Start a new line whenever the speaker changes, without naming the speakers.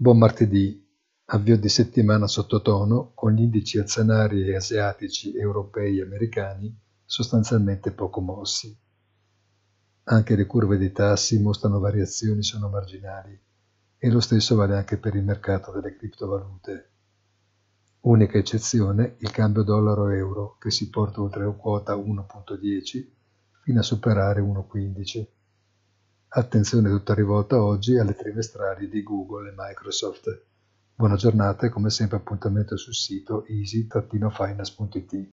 Buon martedì, avvio di settimana sottotono con gli indici azionari asiatici, europei e americani sostanzialmente poco mossi. Anche le curve dei tassi mostrano variazioni sono marginali e lo stesso vale anche per il mercato delle criptovalute. Unica eccezione il cambio dollaro-euro che si porta oltre quota 1.10 fino a superare 1.15. Attenzione tutta rivolta oggi alle trimestrali di Google e Microsoft. Buona giornata e come sempre appuntamento sul sito easy-finance.it.